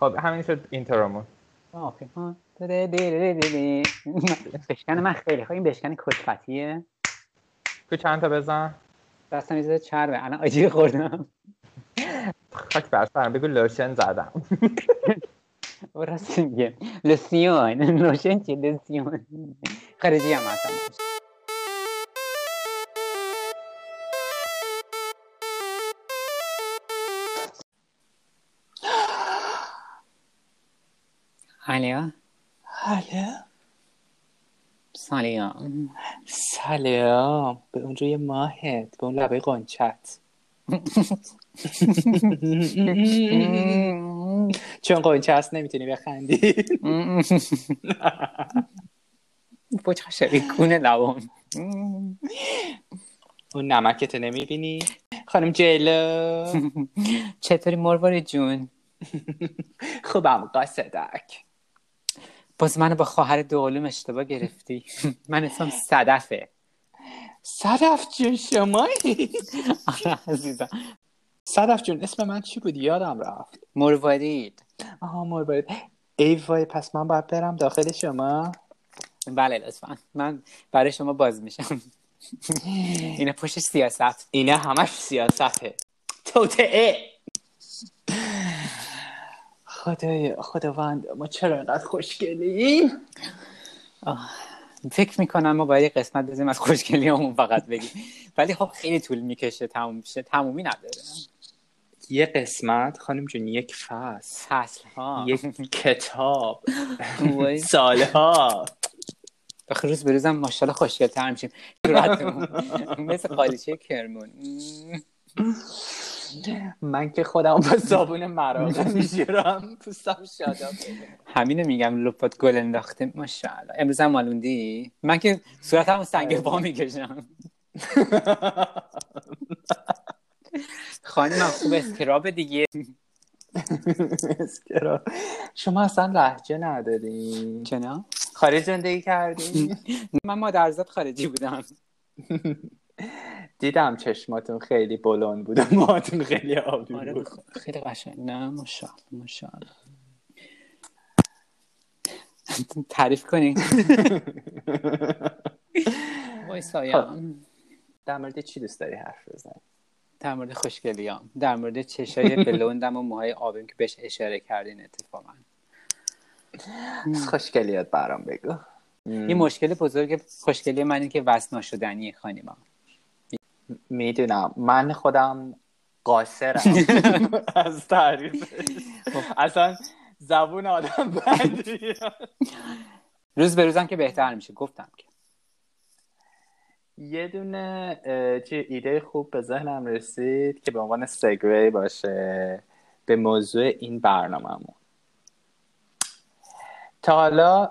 خب همین شد دره. بشکن من خیلی خواهی این بشکن کشفتیه تو چند تا بزن؟ دستم یه چربه. الان آجیل خوردم. خاک بر سرم بگو لوشن زدم. راست میگه. لسیون لوشن چی لسیون خارجی هم هستم. الو بله سلام سلام به اون روی ماهت. به اون لبه قنچت. چون قنچه هست نمی‌تونی بخندی. بچه شریکونه لبان اون نمکتو نمی‌بینی؟ خانم جلو چطوری مرواری جون؟ خوبم قاصدک. باز منو با خواهر دوقلوم اشتباه گرفتی. من اسمم صدفه. صدف جون شمایی. آره عزیزم. صدف جون اسم من چی بود؟ یادم رفت. مروارید. آها مروارید. ای وای پس من باید برم داخل شما؟ بله لطفا. من برای شما باز میشم. اینه پشت سیاست. اینه همش سیاسته. توتعه خدای خداوند ما چرا اینقدر خوشگلیم؟ فکر می‌کنم ما باید یه قسمت بزنیم از خوشگلی همون فقط بگیم. ولی خب خیلی طول می‌کشه تموم بشه تمومی نداره. یه قسمت خانم جون یک فصل. فصل ها یک کتاب. سالها. آخه روز به روزم ماشاءالله خوشگل تر میشیم مثل قالیچه کرمون. من که خودم با صابون مراقه میشورم پوستم شاداب همینو میگم لپات گل انداخته. ماشاءالله. امروز هم مالوندی من که صورتمو سنگ پا می‌کشم. خانم من خوب اسکراب دیگه. اسکرا. شما اصلا لحجه ندارین چنا خارج زندگی کردین من مادرزاد خارجی بودم. دیدم چشماتون خیلی بلند بود و موهاتون خیلی آبی آره بود. خیلی قشنگ. نه ماشاءالله ماشاءالله. تعریف کنین. وای سایام در مورد چی دوست داری حرف بزنی؟ در مورد خوشگلیام. در مورد چشای بلوندم و موهای آبیم که بهش اشاره کردین اتفاقا. خوشگلیات برام بگو. این مشکل بزرگ خوشگلی من این که وصل ناشدنی خانیما. می‌دونم. من خودم قاصرم. از تعریفش اصلا زبون آدم بندی روز به روزم که بهتر میشه. گفتم که. یه دونه چه ایده خوب به ذهنم رسید که به عنوان سگوی باشه. به موضوع این برنامهمون. تا حالا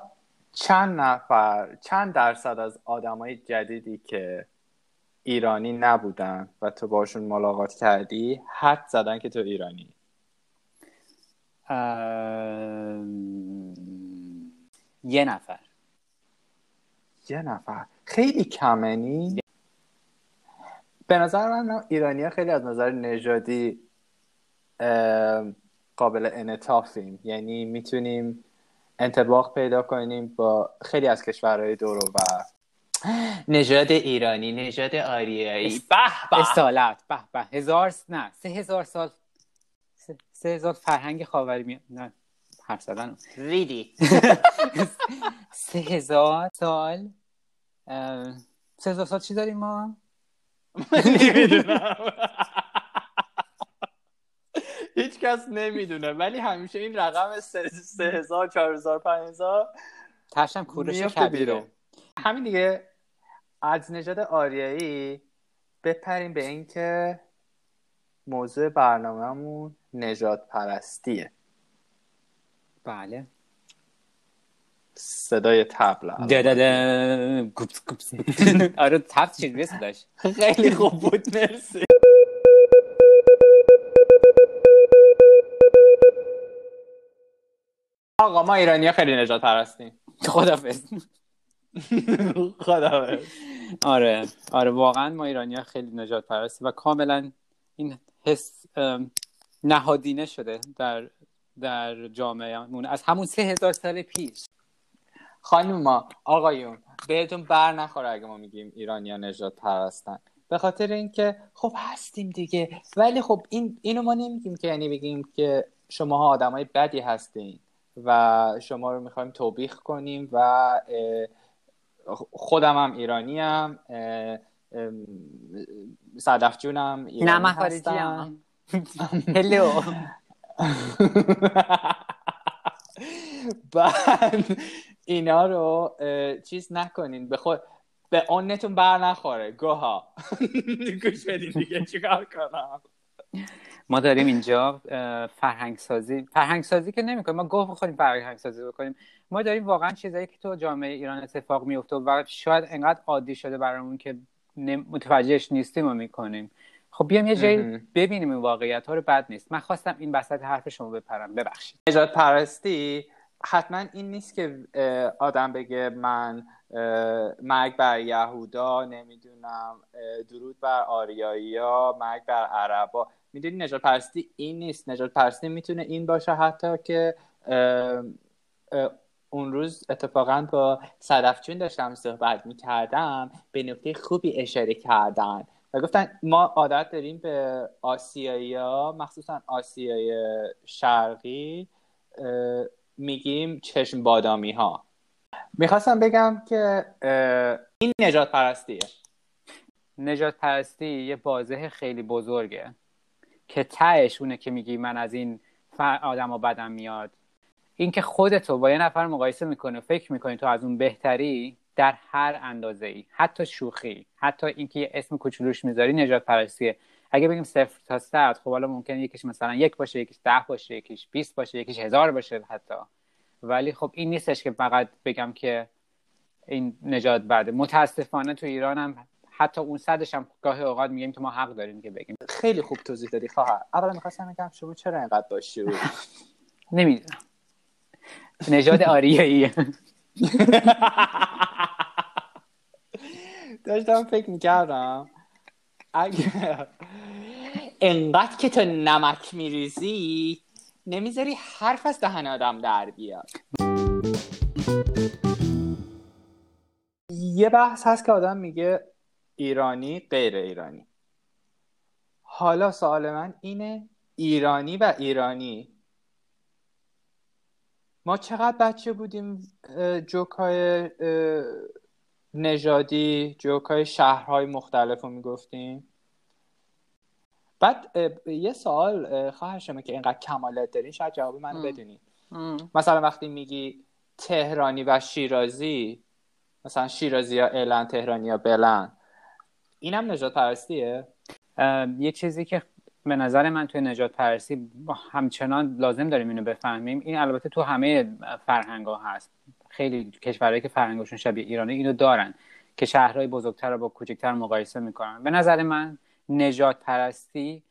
چند نفر چند درصد از آدمای جدیدی که ایرانی نبودن و تو باشون ملاقات کردی حد زدن که تو ایرانی. ام، یه نفر. یه نفر. خیلی کمنی به نظر من ایرانی خیلی از نظر نژادی قابل انعطافیم. یعنی می‌تونیم انطباق پیدا کنیم با خیلی از کشورهای دور و بر. نژاد ایرانی نژاد آریایی. به به. اصالت. به به. هزار نه سه هزار سال سه, سه هزار فرهنگ خاوری می... نه حرف زدن ریدی. سه هزار سال سه هزار سال چی داریم ما؟ نمی‌دونم. هیچ کس نمی‌دونه ولی همیشه این رقم سه هزار چهار هزار پنج هزار تشم کورش کبیره. همین دیگه از نژاد آریایی بپریم به اینکه موضوع برنامهمون نجات پرستیه بله. صدای تبل. گوپس، گوپس،. آره تفت چیز داشت. خیلی خوب بود مرسی. آقا ما ایرانی ها خیلی نجات پرستیم خدافز خدا آره. آره واقعا ما ایرانی ها خیلی نجات پرست و کاملا این حس نهادینه شده در در جامعه از همون سه هزار سال پیش. خانم ما آقایون بهتون بر نخوره اگه ما میگیم ایرانیا نجات پرستن. به خاطر اینکه خب هستیم دیگه. ولی خب این اینو ما نمیگیم که یعنی بگیم که شماها آدمای بدی هستین و شما رو می‌خوایم توبیخ کنیم و خودم هم ایرانی هم صدف جونم نه من خارجی هم. هلو بعد اینا رو چیز نکنین. به خود به اونتون بر نخوره. گوها. گوش بدین دیگه. چیکار کنم؟ ما داریم اینجا فرهنگ سازی فرهنگ سازی که نمی‌کنیم. ما گفت بخوریم فرهنگ سازی بکنیم. ما داریم واقعا چیزایی که تو جامعه ایران اتفاق میفته و شاید انقدر عادی شده برامون که متوجهش نیستیم و می‌کنیم. خب بیام یه جایی ببینیم این واقعیت ها رو بد نیست. من خواستم این وسط حرف شما بپرم. ببخشید. نجات پرستی؟ حتما این نیست که آدم بگه من مرگ بر یهودا نمی‌دونم درود بر آریایی ها مرگ بر عربا. می‌دونی نجات پرستی این نیست. نجات پرستی می‌تونه این باشه حتی که اون روز اتفاقا با صدفچون داشتم صحبت می‌کردم به نکته خوبی اشاره کردن و گفتن ما عادت داریم به آسیایی ها مخصوصا آسیای شرقی میگیم چشم بادامی ها. می‌خواستم بگم که این نجات پرستیه. نجات پرستی یه بازه خیلی بزرگه. که تهش اونه که میگی من از این آدم ها بدم میاد. اینکه خودتو با یه نفر مقایسه می‌کنه و فکر می‌کنی تو از اون بهتری در هر اندازه ای حتی شوخی حتی اینکه یه اسم کوچولوش می‌ذاری نجات پرستیه اگه بگیم صفر تا صد خب حالا ممکنه یکیش مثلا یک باشه یکیش ده باشه یکیش 20 باشه یکیش هزار باشه حتی. ولی خب این نیستش که فقط بگم که این نجات بده. متاسفانه تو ایران هم حتی اون صدش هم گاهی اوقات میگیم که ما حق داریم که بگیم. خیلی خوب توضیح دادی خواهر. اولا می‌خواستم بگم شما چرا اینقدر باشی نمی‌دونم. نژاد آریایی. داشتم فکر می‌کردم اگر انقدر که تو نمک میریزی نمی‌ذاری حرف از دهن آدم در بیاد. یه بحث هست که آدم میگه ایرانی غیر ایرانی. حالا سوال من اینه ایرانی و ایرانی. ما چقدر بچه بودیم جوکای نژادی جوکای شهرهای مختلف رو می‌گفتیم؟ بعد یه سوال خواهر شما که اینقدر کمالت دارین شاید جواب منو بدونی مثلا وقتی میگی تهرانی و شیرازی مثلا شیرازی یا اعلان تهرانی یا بلن اینم نجات پرستیه؟ یه چیزی که به نظر من توی نجات پرستی همچنان لازم داریم اینو بفهمیم. این البته تو همه فرهنگ ها هست. خیلی کشورهایی که فرهنگشون شبیه ایرانه اینو دارن که شهرهای بزرگتر رو با کوچکتر مقایسه می‌کنن. به نظر من نجات پرستی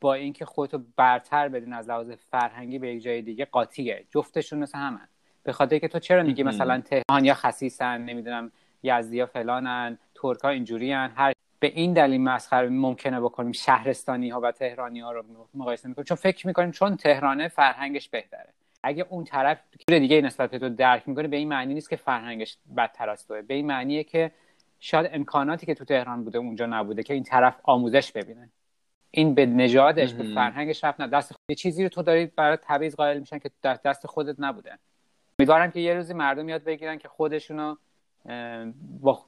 با اینکه خودتو برتر بدین از لحاظ فرهنگی به یک جای دیگه قاطیه. جفتشون مثل همن. به خاطر که تو چرا میگی مثلا تهران یا خسیسن نمی‌دونم یزدیا فلانن ترکا اینجوریان هر به این دلیل مسخره ممکنه بکنیم شهرستانی ها و تهرانی ها رو مقایسه می‌کنیم چون فکر می‌کنیم چون تهرانه فرهنگش بهتره. اگه اون طرف دیگه نسبت به تو درک می‌کنه به این معنی نیست که فرهنگش بدتر از توه. به این معنیه که شاید امکاناتی که تو تهران بوده اونجا نبوده که این طرف آموزش ببینه. این به نژادش به فرهنگش رفت نه. دست خود... یه چیزی رو تو داری برای تبعیض قائل میشن که دست خودت نبوده. امیدوارم که یه روزی مردم یاد بگیرن که خودشونو با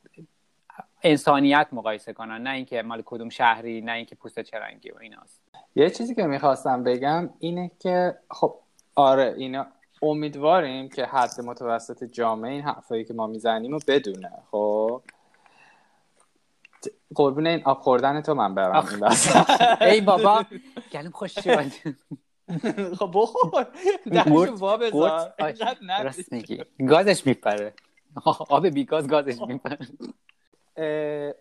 انسانیت مقایسه کنن نه اینکه مال کدوم شهری نه اینکه پوست چرنگی و ایناست. یه چیزی که می‌خواستم بگم اینه که خب آره اینا امیدواریم که حد متوسط جامعه این حرفایی که ما می‌زنیم رو بدونه خب؟ قربون این آب خوردن تو من برم. ای بابا گلم خوش شد خب بخور. درشو وا بذار. راست میگی. گازش میپره. آب بیگاز گازش میپره.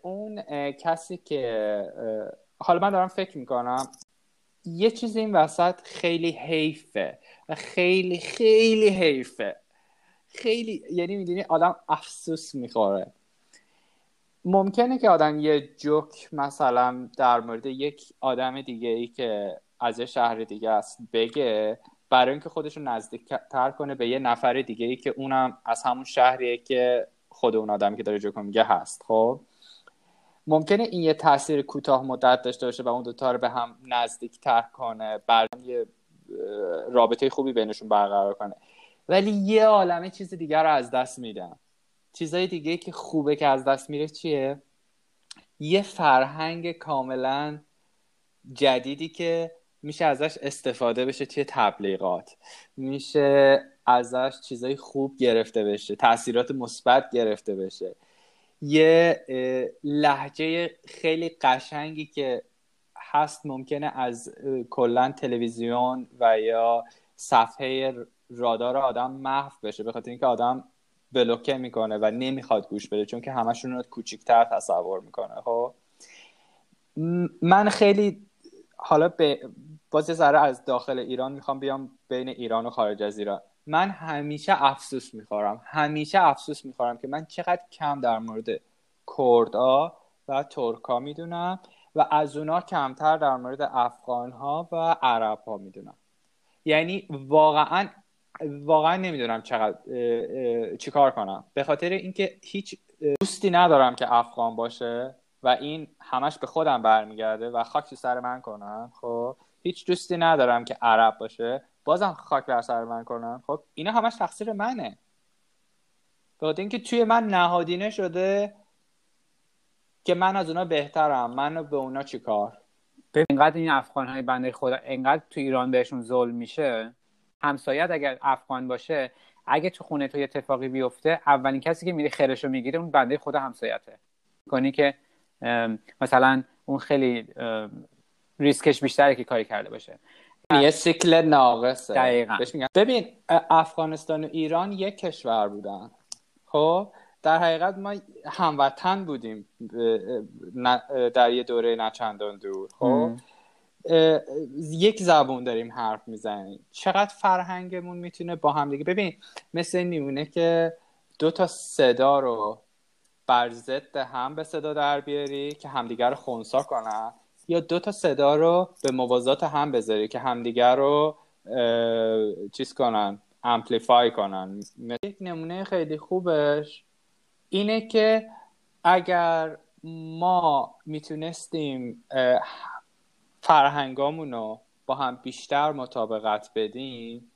اون کسی که حالا من دارم فکر می‌کنم یه چیز این وسط خیلی حیفه و خیلی خیلی حیفه. خیلی یعنی می‌دونی آدم افسوس می‌خوره. ممکنه که آدم یه جوک مثلا در مورد یک آدم دیگه ای که از یه شهر دیگه است بگه برای اینکه خودش رو نزدیک تر کنه به یه نفر دیگه ای که اونم از همون شهریه که خود اون آدمی که داره جوک میگه هست. خب؟ ممکنه این یه تاثیر کوتاه مدت داشته باشه و اون دوتا رو به هم نزدیک تر کنه بعد یه رابطه خوبی بینشون برقرار کنه. ولی یه عالمه چیز دیگر رو از دست میدن. چیزای دیگه که خوبه که از دست میره چیه؟ یه فرهنگ کاملا جدیدی که میشه ازش استفاده بشه توی تبلیغات. میشه ازش چیزای خوب گرفته بشه تاثیرات مثبت گرفته بشه. یه لحجه خیلی قشنگی که هست ممکنه از کلا تلویزیون و یا صفحه رادار آدم محو بشه به خاطر اینکه آدم بلوکه می‌کنه و نمی‌خواد گوش بده چون که همشون رو کوچیکتر تصور می‌کنه خب؟ من خیلی حالا به باز ذره از داخل ایران می‌خوام بیام بین ایران و خارج از ایران. من همیشه افسوس می‌خورم. همیشه افسوس می‌خورم که من چقدر کم در مورد کردها و ترکا می‌دونم و از اونا کمتر در مورد افغان ها و عرب ها می‌دونم. یعنی واقعا واقعا نمی‌دونم چقدر چیکار کنم. به خاطر اینکه هیچ دوستی ندارم که افغان باشه و این همش به خودم برمیگرده و خاک سر من کنم خب؟ هیچ دوستی ندارم که عرب باشه. بازم خاک بر سر من کنم خب اینا همش تقصیر منه. به اینکه توی من نهادینه شده که من از اونا بهترم. من به اونا چیکار اینقدر این افغان های بنده خدا اینقدر تو ایران بهشون ظلم میشه. همسایت اگر افغان باشه اگه تو خونه تو یه اتفاقی بیفته اولین کسی که میری خیرشو می‌گیره اون بنده خدا همسایته. کنی که مثلا اون خیلی ریسکش بیشتره که کاری کرده باشه. یه سیکل ناقصه. دقیقا. ببین افغانستان و ایران یک کشور بودن. خب؟ در حقیقت ما هموطن بودیم در یه دوره نچندان دور. خب؟ یک زبون داریم حرف می‌زنیم. چقدر فرهنگمون می‌تونه با هم دیگه ببین مثل این میمونه که دو تا صدا رو بر ضد هم به صدا در بیاری که همدیگر رو خونسا کنن. یا دو تا صدا رو به موازات هم بذاری که همدیگر رو چیز کنن امپلیفای کنن. یک نمونه خیلی خوبش اینه که اگر ما می‌تونستیم فرهنگامون رو با هم بیشتر مطابقت بدیم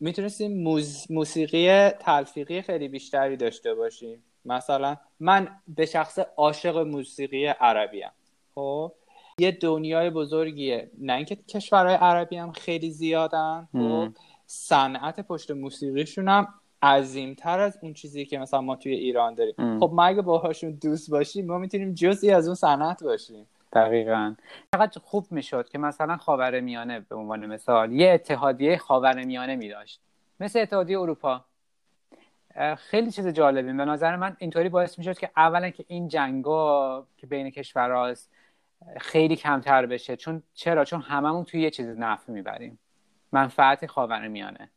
می‌تونستیم موسیقی تلفیقی خیلی بیشتری داشته باشیم. مثلا من به شخص عاشق موسیقی عربی هم خب؟ یه دنیای بزرگیه. نه اینکه کشورهای عربی هم خیلی زیادن خب. صنعت پشت موسیقیشون هم عظیمتر از اون چیزی که مثلا ما توی ایران داریم. خب ما اگه باهاشون دوست باشیم ما می‌تونیم جزئی از اون صنعت باشیم. دقیقا. چقدر خوب می‌شد که مثلا خاور میانه به عنوان مثال یه اتحادیه خاور میانه می داشت مثل اتحادیه اروپا. خیلی چیز جالبی. به نظر من اینطوری باعث می‌شد که اولا که این جنگا که بین کشورهاست خیلی کمتر بشه. چون چرا؟ چون هممون توی یه چیز نفع می‌بریم. منفعت خاور میانه.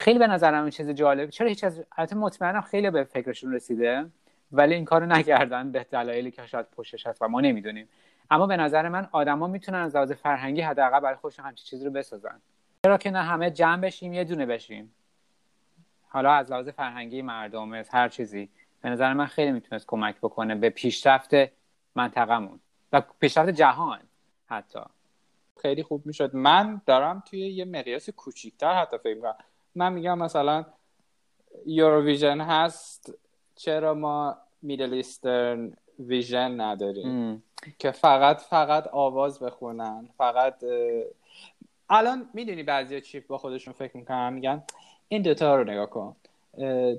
خیلی به نظرم این چیز جالب. چرا هیچ از البته مطمئنم خیلی به فکرشون رسیده ولی این کارو نکردن به دلایلی که شاید پشتش هست و ما نمی‌دونیم. اما به نظر من آدما می‌تونن از لحاظ فرهنگی حداقل برای خودشون همچین چیزی رو بسازن. چرا که نه همه جمع بشیم یه دونه بشیم. حالا از لحاظ فرهنگی مردم هر چیزی. به نظر من خیلی می‌تونست کمک بکنه به پیشرفت منطقمون و پیشرفت جهان حتی. خیلی خوب می‌شد. من دارم توی یه مقیاس کوچیکتر حتی فکر کنم من میگم مثلا یوروویژن هست چرا ما میدل ایسترن ویژن نداریم؟ که فقط فقط آواز بخونن فقط الان می‌دونی بعضی چی با خودشون فکر می‌کنن؟ میگن این دوتا رو نگاه کن.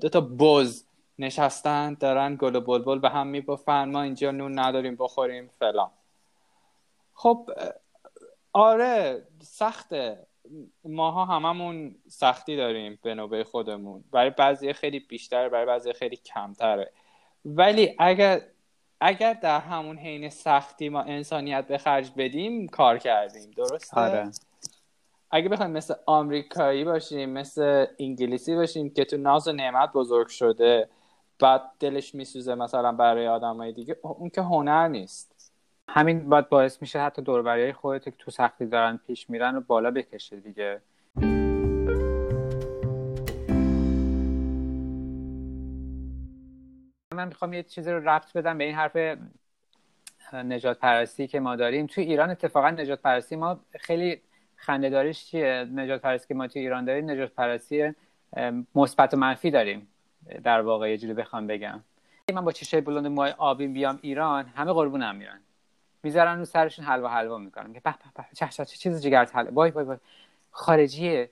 دوتا بز نشستن دارن گل و بلبل به هم میبافن ما اینجا نون نداریم بخوریم فلان. خب آره سخته. ماها هممون سختی داریم به نوبه خودمون. برای بعضی خیلی بیشتر برای بعضی خیلی کمتره. ولی اگر اگر در همون حین سختی ما انسانیت به خرج بدیم کار کردیم. درسته؟ آره. اگه بخوایم مثل آمریکایی باشیم مثل انگلیسی باشیم که تو ناز و نعمت بزرگ شده بعد دلش میسوزه مثلا برای آدمای دیگه. اون که هنر نیست. همین باید باعث میشه حتی دوربری های خودت که تو سختی دارن پیش میرن رو بالا بکشه دیگه. من می‌خوام یه چیزی رو ربط بدم به این حرف نجات پرستی که ما داریم. تو ایران اتفاقا نجات پرستی ما خیلی خنده داریش چیه؟ نجات پرستی که ما تو ایران داریم نجات پرستی مثبت و منفی داریم. در واقع یه جوری بخوام بگم. من با چشای بلند موهای آبی بیام ایران همه قربونم میرن. می‌ذارن رو سرشون حلوا حلوا می‌کنن. که به به چه چه چیز جگرت حلوا وای وای وای. خارجیه.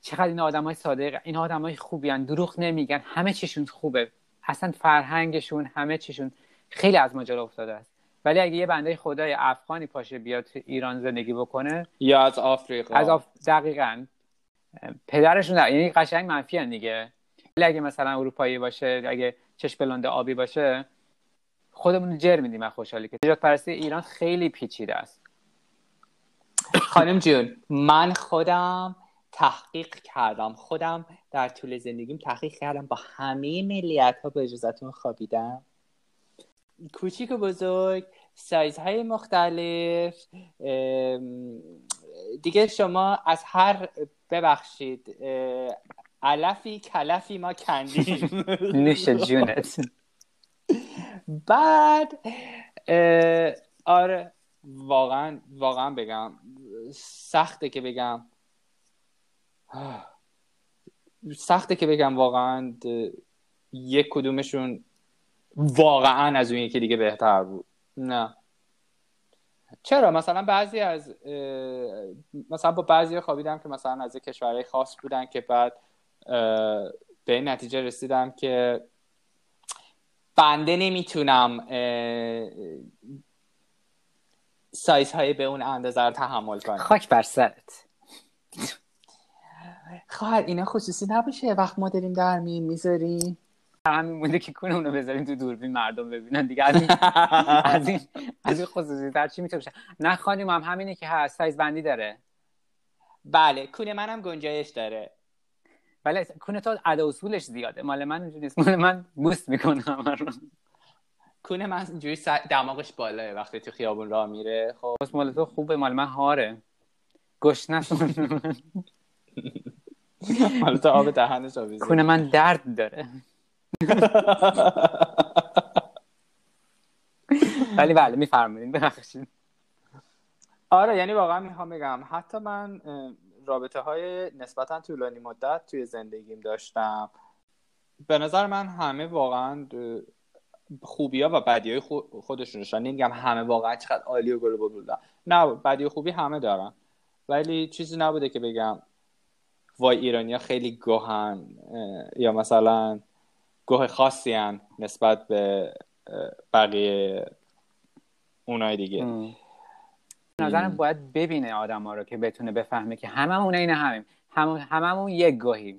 چقدر این آدمای صادق این آدمای خوبی هن. دروغ نمیگن. همه چیشون خوبه. اصلا فرهنگشون همه چیشون خیلی از ماجرا افتاده است. ولی اگه یه بنده خدای افغانی پاشه بیاد ایران زندگی بکنه یا از آفریقا. از آف... دقیقا. پدرشون در... یعنی قشنگ منفی دیگه. اگه مثلا اروپایی باشه اگه چشم بلند آبی باشه خودمون جر میدیم از خوشحالی که. نجات پرستی ایران خیلی پیچیده است. خانم جون من خودم تحقیق کردم. خودم در طول زندگیم تحقیق کردم. با همه ملیت ها به اجازتون خوابیدم. کوچیک و بزرگ سایزهای مختلف دیگه شما از هر ببخشید علفی کلفی ما کندیم. نوش جونت. بعد آره واقعا واقعا بگم سخته که بگم. سخته که بگم واقعا یک کدومشون واقعا از اون یکی دیگه بهتر بود. نه. چرا؟ مثلا بعضی از مثلا با بعضی خوابیدم که مثلا از کشورهای خاص بودن که بعد به این نتیجه رسیدم که بنده نمی‌تونم سایز های به اون اندازه رو تحمل کنم. خاک بر سرت. خواهر اینا خصوصی نباشه. وقت ما داریم در می می‌ذاریم. همین مونده که کنه اونو بذاریم تو دوربین مردم ببینن دیگه. از این از این, از این خصوصی تر چی می‌تونه نه خانم هم همینه که هست. سایز بندی داره. بله کونه منم گنجایش داره. ولی کونه تو ادا اصولش زیاده. مال من اونجوری نیست. مال من بوست می‌کنه همه رو. کونه من اینجوری دماغش بالاه وقتی تو خیابون راه میره. خب. مال تو خوبه. مال من هاره. نسون مال تو آب دهنش آویزه کونه من درد داره. ولی بله میفرمایید. ببخشید. آره یعنی واقعا می‌خوام بگم. حتی من رابطه های نسبتا طولانی مدت توی زندگیم داشتم. به نظر من همه واقعا خوبی ها و بدی های خودشون داشتن نمیگم همه واقعا چقدر عالی و گل بودن نه بدی و خوبی همه دارن. ولی چیزی نبوده که بگم وای ایرانیا خیلی گوهن یا مثلا گوه خاصی هن نسبت به بقیه اونای دیگه. نظرم باید ببینه آدم ها رو که بتونه بفهمه که هممون این همیم. هم هممون یک گوهیم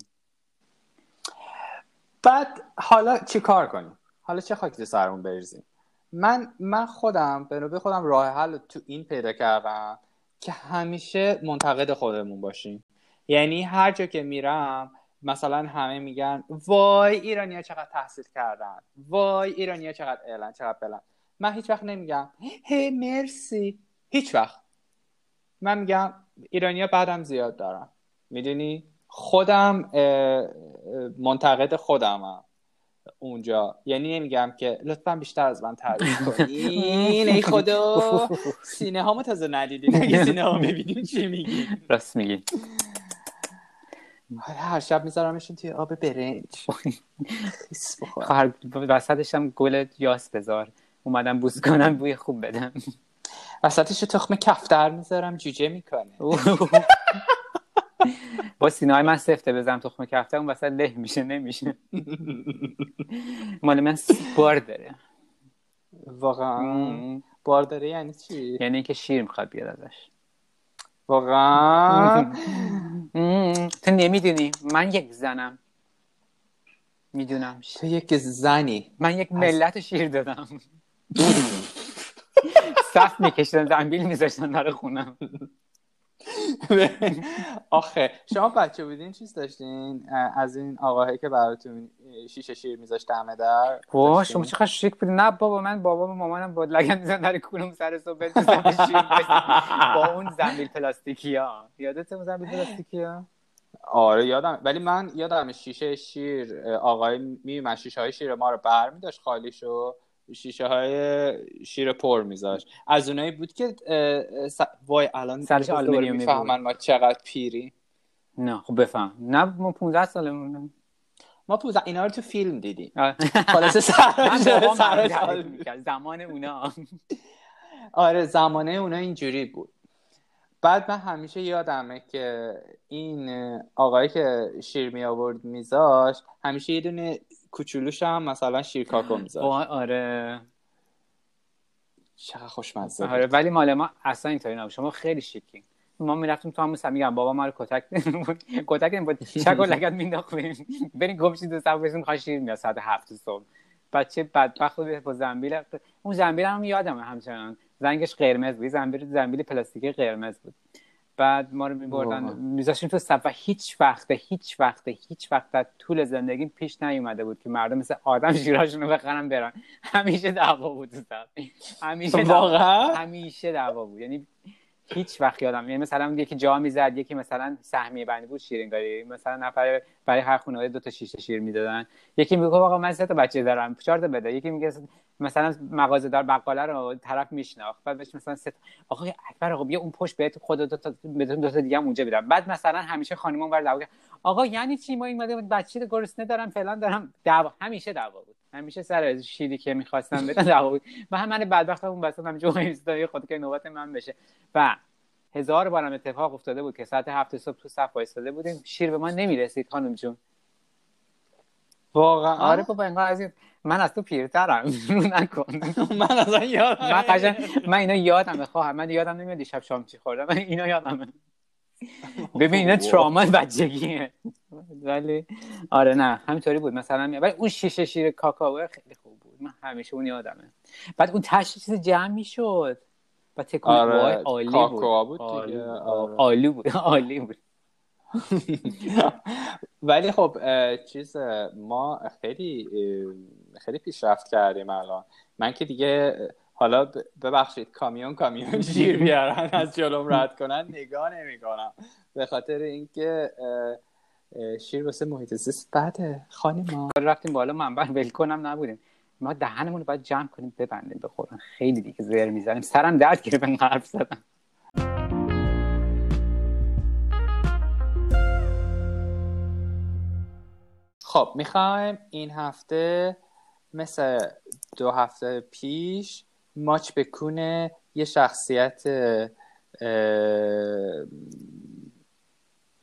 بعد حالا چی کار کنیم؟ حالا چه خاکی سرمون بریزیم؟ من من خودم به نوبه خودم راه حل تو این پیدا کردم که همیشه منتقد خودمون باشیم. یعنی هر جا که میرم مثلا همه میگن وای ایرانیا چقدر تحصیل کردن. وای ایرانیا چقدر اعلان چقدر بلند. من هیچ وقت نمیگم هی مرسی. هیچ وقت. من میگم ایرانیا بعدم زیاد دارم می‌دونی؟ خودم منتقد خودمم اونجا. یعنی نمیگم که لطفا بیشتر از من تعریف کنین ای خدا. سینه هامو تازه ندیدین اگه سینه ها ببینین چی میگی؟ راست میگی. هر شب میذارمشون توی آب برنج. خواهر وسطش هم گل یاس بذار. اومدم بوز کنم بوی خوب بدم. وسطش تخم کفتر می‌ذارم جوجه می‌کنه. با سینه های من سفته بزنم تخم کفتر اون وسط له میشه نمیشه. مال من بار داره. واقعا. بار داره یعنی چی؟ یعنی اینکه شیر می‌خواد بیاد ازش. واقعا. تو نمی‌دونی من یک زنم. می‌دونم. تو یک زنی. من یک ملت شیر دادم. صف میکشتن زنبیل میذاشتن در خونم. آخه شما بچه بودین چیز داشتین؟ از این آقاهی که براتون شیشه شیر میذاشت دمه در؟ واه شما چقدر شیک بودین. نه بابا من بابا و مامانم با لگن میزن در کلوم سر صبح با اون زنبیل پلاستیکی ها یادت اون زنبیل پلاستیکی ها آره یادم. ولی من یادم شیشه شیر آقای میومد شیشه های شیر ما رو بر میداشت خالیشو. شیشه های شیر پر میذاشت. از اونایی بود که وای الان سرش آلومینیومی می‌فهمن ما چقدر پیری. نه خب بفهم. نه ما 15 سالمون ما 15 اینا رو تو فیلم دیدیم. خلاص سر زمان اونا. آره زمانه اونا اینجوری بود. بعد من همیشه یادمه که این آقایی که شیر می آورد میذاشت همیشه یه دونه کوچولوش هم مثلا شیرکاکو میذاشت آره. چقدر خوشمزه آره ولی مال ما اصلا اینطوری نبود. شما خیلی شیکین ما می‌رفتیم تو همون میگم بابا ما رو کتک کتک نمیبود چک و لگت مینداختیم؟ بریم گمشی دو سب بسیم خواهی شیر میاد ساعت هفت صبح. بچه بدبخت بود. با زنبیل. اون زنبیل هم یادمه همچنان. زنگش قرمز بود. زنبیل زنبیل پلاستیکی قرمز بود. بعد ما رو میبردن. میذاشتیم تو صف و هیچ وقت هیچ وقت هیچ وقت در طول زندگی پیش نیومده بود که مردم مثل آدم شیراشون رو بخرن برن. همیشه دعوا بود همیشه واقعا؟ همیشه دعوا بود. یعنی هیچ وقت یادم یعنی مثلا یکی جا می‌زد یکی مثلا سهمیه بندی بود شیرینگاری. مثلا نفر برای هر خانواده دو تا شیشه شیر می‌دادن. یکی میگه آقا من سه تا بچه دارم چهار تا بده. یکی میگه مثلا مغازه دار بقاله رو طرف میشناخت بعد بهش مثلا ست آقا اکبر آقا بیا اون پشت بهت خود دو تا دو تا دیگه هم اونجا بدم. بعد مثلا همیشه خانم اون دعوا آقا یعنی چی؟ ما اومده بچه گرسنه دارم فلان دارم. دعوا همیشه دعوا بود. همیشه سر شیری که می‌خواستم بدن دعوا بود. و هم من بدبختم اون وسط همینجا خود که نوبت من بشه. و هزار بارم اتفاق افتاده بود که ساعت هفت صبح تو صف وایساده بودیم. شیر به ما نمی‌رسید خانم جون. واقعا؟ آره بابا اینقدر از من از تو پیرترم. نکن من از یادم من قشنگ من اینا یادمه خواهم من یادم نمیاد دیشب شام چی خوردم. من اینا یادمه. ببین اینا تراما بچگیه. ولی آره نه. همینطوری بود. مثلا ولی اون شیشه شیر کاکائو خیلی خوب بود. من همیشه اون یادمه. بعد اون تش چیز جمع می‌شد. و تکون آره عالی بود. آره. عالی بود. عالی بود. ولی خب چیز ما خیلی خیلی پیشرفت کردیم الان. من که دیگه حالا ببخشید کامیون کامیون شیر بیارن از جلوم رد کنن نگاه نمی‌کنم. به خاطر اینکه شیر واسه محیط زیست بده. خانم ما. رفتیم بالا منبر ول کنم نبودیم. ما دهنمون رو باید جمع کنیم ببندیم بخورن. خیلی دیگه زیر می‌زنیم. سرم درد گرفت این حرف زدم. خب می‌خوایم این هفته مثل دو هفته پیش ماچ بکونه یه شخصیت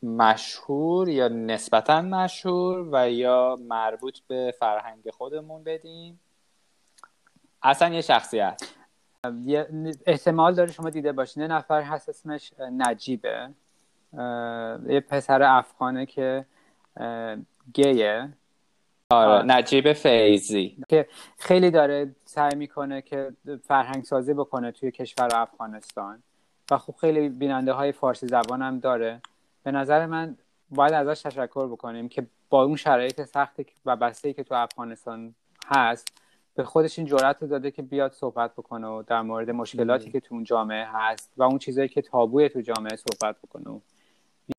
مشهور یا نسبتا مشهور و یا مربوط به فرهنگ خودمون بدیم. اصلا یه شخصیت. احتمال داره شما دیده باشین. یه نفر هست اسمش نجیبه. یه پسر افغانه که گیه. آره نجیب فیزی که خیلی داره سعی می‌کنه که فرهنگ سازی بکنه توی کشور افغانستان و خب خیلی بیننده های فارسی زبان هم داره. به نظر من باید ازش تشکر بکنیم که با اون شرایط سختی و بسته که تو افغانستان هست به خودش این جرأت رو داده که بیاد صحبت بکنه و در مورد مشکلاتی که تو اون جامعه هست و اون چیزایی که تابوی تو جامعه صحبت بکنه.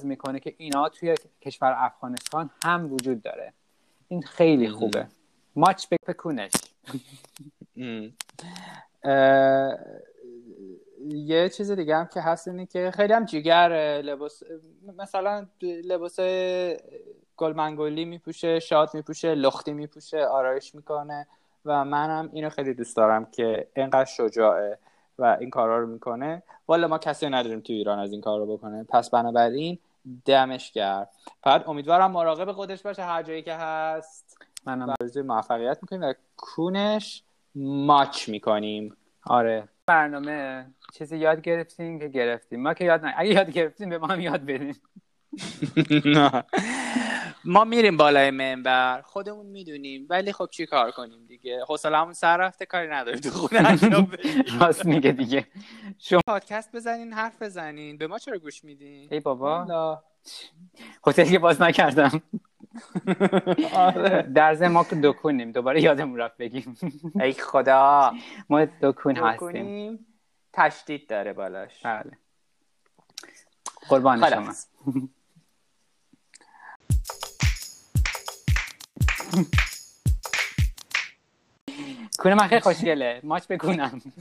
می‌کنه که اینا توی کشور افغانستان هم وجود داره. این خیلی خوبه. ماچ بکنش یه چیز دیگه هم که هست اینه که خیلی هم جیگر لباس مثلا لباس گلمنگولی میپوشه شاد میپوشه لختی میپوشه آرایش می‌کنه و منم اینو خیلی دوست دارم که اینقدر شجاعه و این کارا رو می‌کنه. والا ما کسی نداریم تو ایران از این کار رو بکنه. پس بنابراین دمش کرد بعد امیدوارم مراقب خودش باشه هر جایی که هست. منم. برای موفقیت می‌کنیم و کونش ماچ می‌کنیم. آره. برنامه چیزی یاد گرفتیم که گرفتیم. ما که یاد نه اگه یاد گرفتیم به ما هم یاد بدیم ما میریم بالای منبر خودمون می‌دونیم ولی خب چی کار کنیم دیگه؟ حوصله‌مون سر رفته کاری نداریم تو خونه. راست میگه دیگه. شما پادکست بزنین حرف بزنین. به ما چرا گوش میدین؟ ای بابا. هتل که باز نکردم. آره. در ضمن ما دکونیم. دوباره یادمون رفت بگیم. ای خدا. ما دکون هستیم. تشدید داره بالاش. بله. قربان شما. کونه من خیلی خوشگله. ماچ بکنم